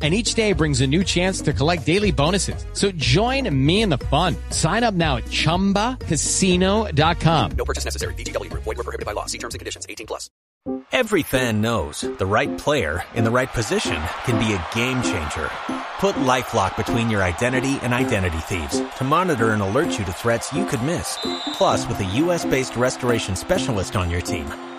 and each day brings a new chance to collect daily bonuses. So join me in the fun. Sign up now at ChumbaCasino.com. No purchase necessary. VGW. Void were prohibited by law. See terms and conditions. 18 plus. Every fan knows the right player in the right position can be a game changer. Put LifeLock between your identity and identity thieves to monitor and alert you to threats you could miss. Plus, with a U.S.-based restoration specialist on your team,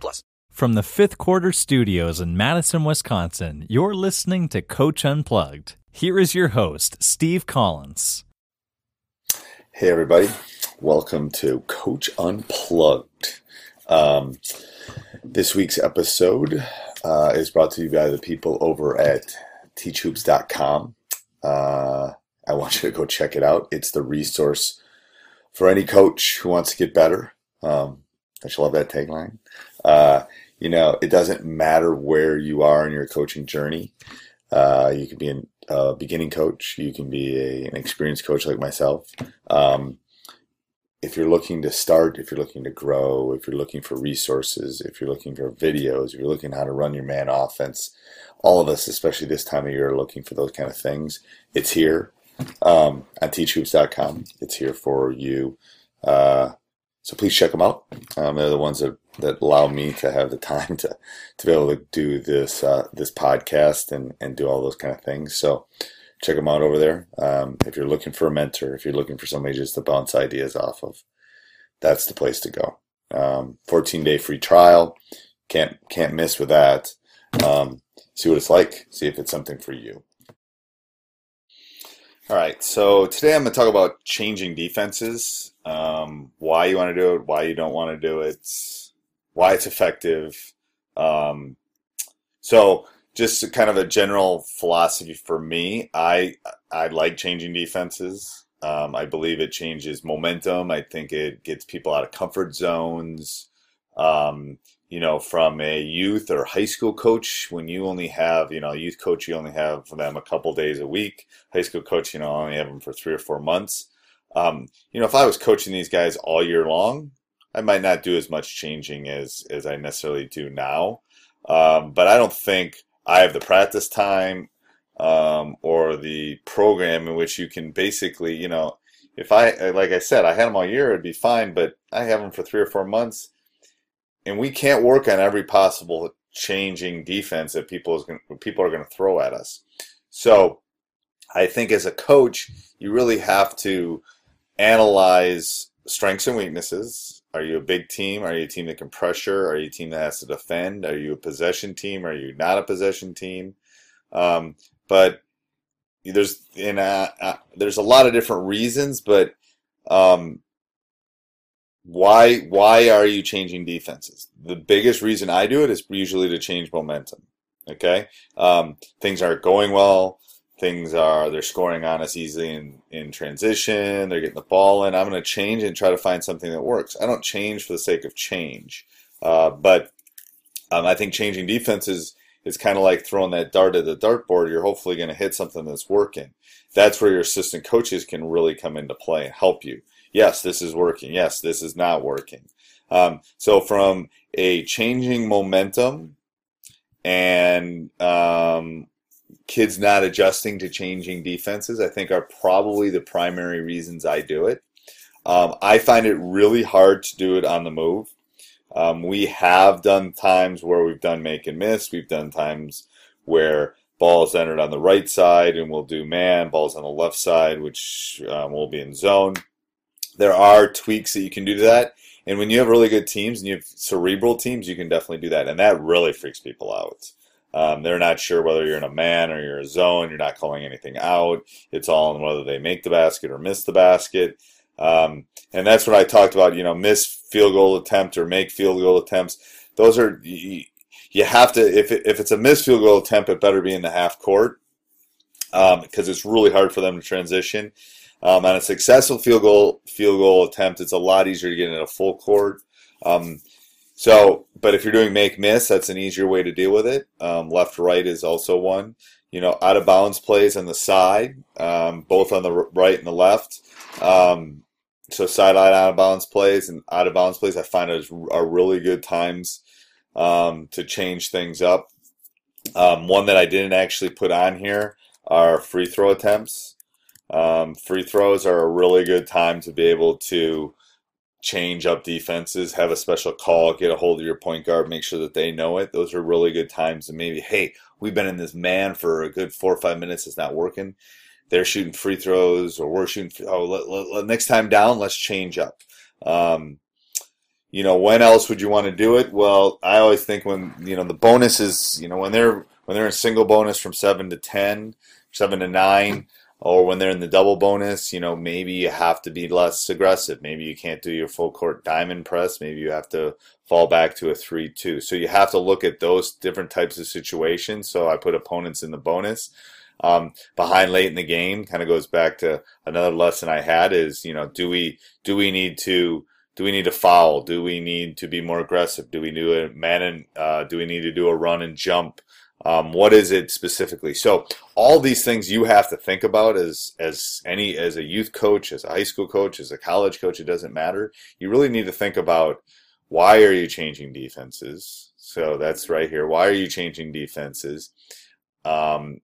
plus. From the fifth quarter studios in Madison, Wisconsin, you're listening to Coach Unplugged. Here is your host, Steve Collins. Hey, everybody. Welcome to Coach Unplugged. Um, this week's episode uh, is brought to you by the people over at teachhoops.com. Uh, I want you to go check it out. It's the resource for any coach who wants to get better. Um, I just love that tagline. Uh, you know, it doesn't matter where you are in your coaching journey. Uh, you can be a beginning coach. You can be a, an experienced coach like myself. Um, if you're looking to start, if you're looking to grow, if you're looking for resources, if you're looking for videos, if you're looking how to run your man offense, all of us, especially this time of year, are looking for those kind of things. It's here um, on teachhoops.com. It's here for you. Uh, so please check them out. Um, they're the ones that, that allow me to have the time to, to be able to do this uh, this podcast and, and do all those kind of things. So check them out over there. Um, if you're looking for a mentor, if you're looking for somebody just to bounce ideas off of, that's the place to go. Um, 14 day free trial. Can't can't miss with that. Um, see what it's like. See if it's something for you. All right, so today I'm going to talk about changing defenses, um, why you want to do it, why you don't want to do it, why it's effective. Um, so, just kind of a general philosophy for me. I I like changing defenses. Um, I believe it changes momentum. I think it gets people out of comfort zones. Um, you know, from a youth or high school coach, when you only have, you know, youth coach, you only have them a couple days a week. High school coach, you know, only have them for three or four months. Um, you know, if I was coaching these guys all year long, I might not do as much changing as as I necessarily do now. Um, but I don't think I have the practice time um, or the program in which you can basically, you know, if I, like I said, I had them all year, it'd be fine. But I have them for three or four months and we can't work on every possible changing defense that people is going people are going to throw at us. So I think as a coach, you really have to analyze strengths and weaknesses. Are you a big team? Are you a team that can pressure? Are you a team that has to defend? Are you a possession team? Are you not a possession team? Um, but there's in a, uh, there's a lot of different reasons, but um, why why are you changing defenses? The biggest reason I do it is usually to change momentum. Okay, um, things aren't going well. Things are they're scoring on us easily in in transition. They're getting the ball in. I'm going to change and try to find something that works. I don't change for the sake of change, uh, but um, I think changing defenses is kind of like throwing that dart at the dartboard. You're hopefully going to hit something that's working. That's where your assistant coaches can really come into play and help you yes, this is working. Yes, this is not working. Um, so from a changing momentum and um, kids not adjusting to changing defenses, I think are probably the primary reasons I do it. Um, I find it really hard to do it on the move. Um, we have done times where we've done make and miss. We've done times where balls entered on the right side and we'll do man, balls on the left side, which um, will be in zone. There are tweaks that you can do to that. And when you have really good teams and you have cerebral teams, you can definitely do that. And that really freaks people out. Um, they're not sure whether you're in a man or you're a zone. You're not calling anything out. It's all on whether they make the basket or miss the basket. Um, and that's what I talked about, you know, miss field goal attempt or make field goal attempts. Those are, you, you have to, if, it, if it's a missed field goal attempt, it better be in the half court because um, it's really hard for them to transition. Um, on a successful field goal field goal attempt, it's a lot easier to get in a full court. Um, so, but if you're doing make miss, that's an easier way to deal with it. Um, left right is also one. You know, out of bounds plays on the side, um, both on the right and the left. Um, so sideline out of bounds plays and out of bounds plays, I find is are really good times um, to change things up. Um, one that I didn't actually put on here are free throw attempts. Um, free throws are a really good time to be able to change up defenses, have a special call, get a hold of your point guard, make sure that they know it. Those are really good times. And maybe, hey, we've been in this man for a good four or five minutes. It's not working. They're shooting free throws, or we're shooting. Oh, let, let, let, next time down, let's change up. Um, you know, when else would you want to do it? Well, I always think when you know the bonus is, you know, when they're when they're in single bonus from seven to ten, seven to nine or when they're in the double bonus, you know, maybe you have to be less aggressive. Maybe you can't do your full court diamond press. Maybe you have to fall back to a 3 2. So you have to look at those different types of situations. So I put opponents in the bonus. Um, behind late in the game kind of goes back to another lesson I had is, you know, do we, do we need to, do we need to foul? Do we need to be more aggressive? Do we do a man and, uh, do we need to do a run and jump? Um, what is it specifically? So all these things you have to think about as as any as a youth coach, as a high school coach, as a college coach. It doesn't matter. You really need to think about why are you changing defenses. So that's right here. Why are you changing defenses? Um,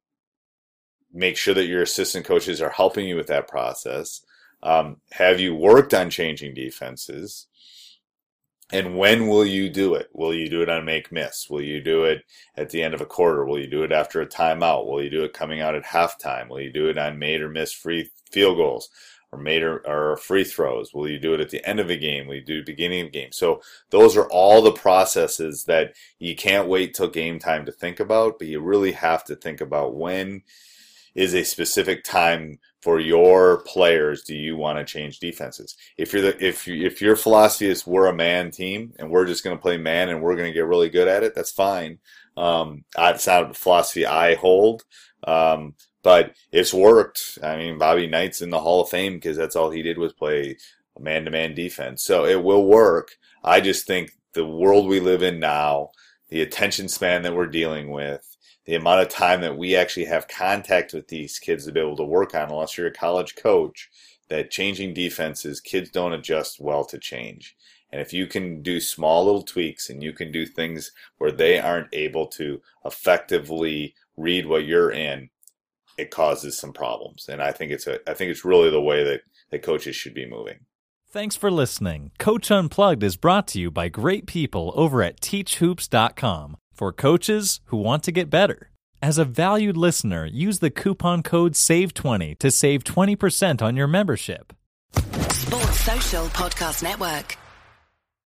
make sure that your assistant coaches are helping you with that process. Um, have you worked on changing defenses? And when will you do it? Will you do it on make miss? Will you do it at the end of a quarter? Will you do it after a timeout? Will you do it coming out at halftime? Will you do it on made or missed free field goals or made or, or free throws? Will you do it at the end of a game? Will you do it beginning of game? So those are all the processes that you can't wait till game time to think about, but you really have to think about when is a specific time for your players do you want to change defenses. If you're the if you, if your philosophy is we're a man team and we're just going to play man and we're going to get really good at it that's fine. Um that's not a philosophy i hold. Um but it's worked. I mean bobby knight's in the hall of fame because that's all he did was play man-to-man defense. So it will work. I just think the world we live in now the attention span that we're dealing with the amount of time that we actually have contact with these kids to be able to work on, unless you're a college coach, that changing defenses, kids don't adjust well to change. And if you can do small little tweaks and you can do things where they aren't able to effectively read what you're in, it causes some problems. And I think it's a I think it's really the way that, that coaches should be moving. Thanks for listening. Coach Unplugged is brought to you by great people over at teachhoops.com for coaches who want to get better. As a valued listener, use the coupon code SAVE20 to save 20% on your membership. Sports Social Podcast Network.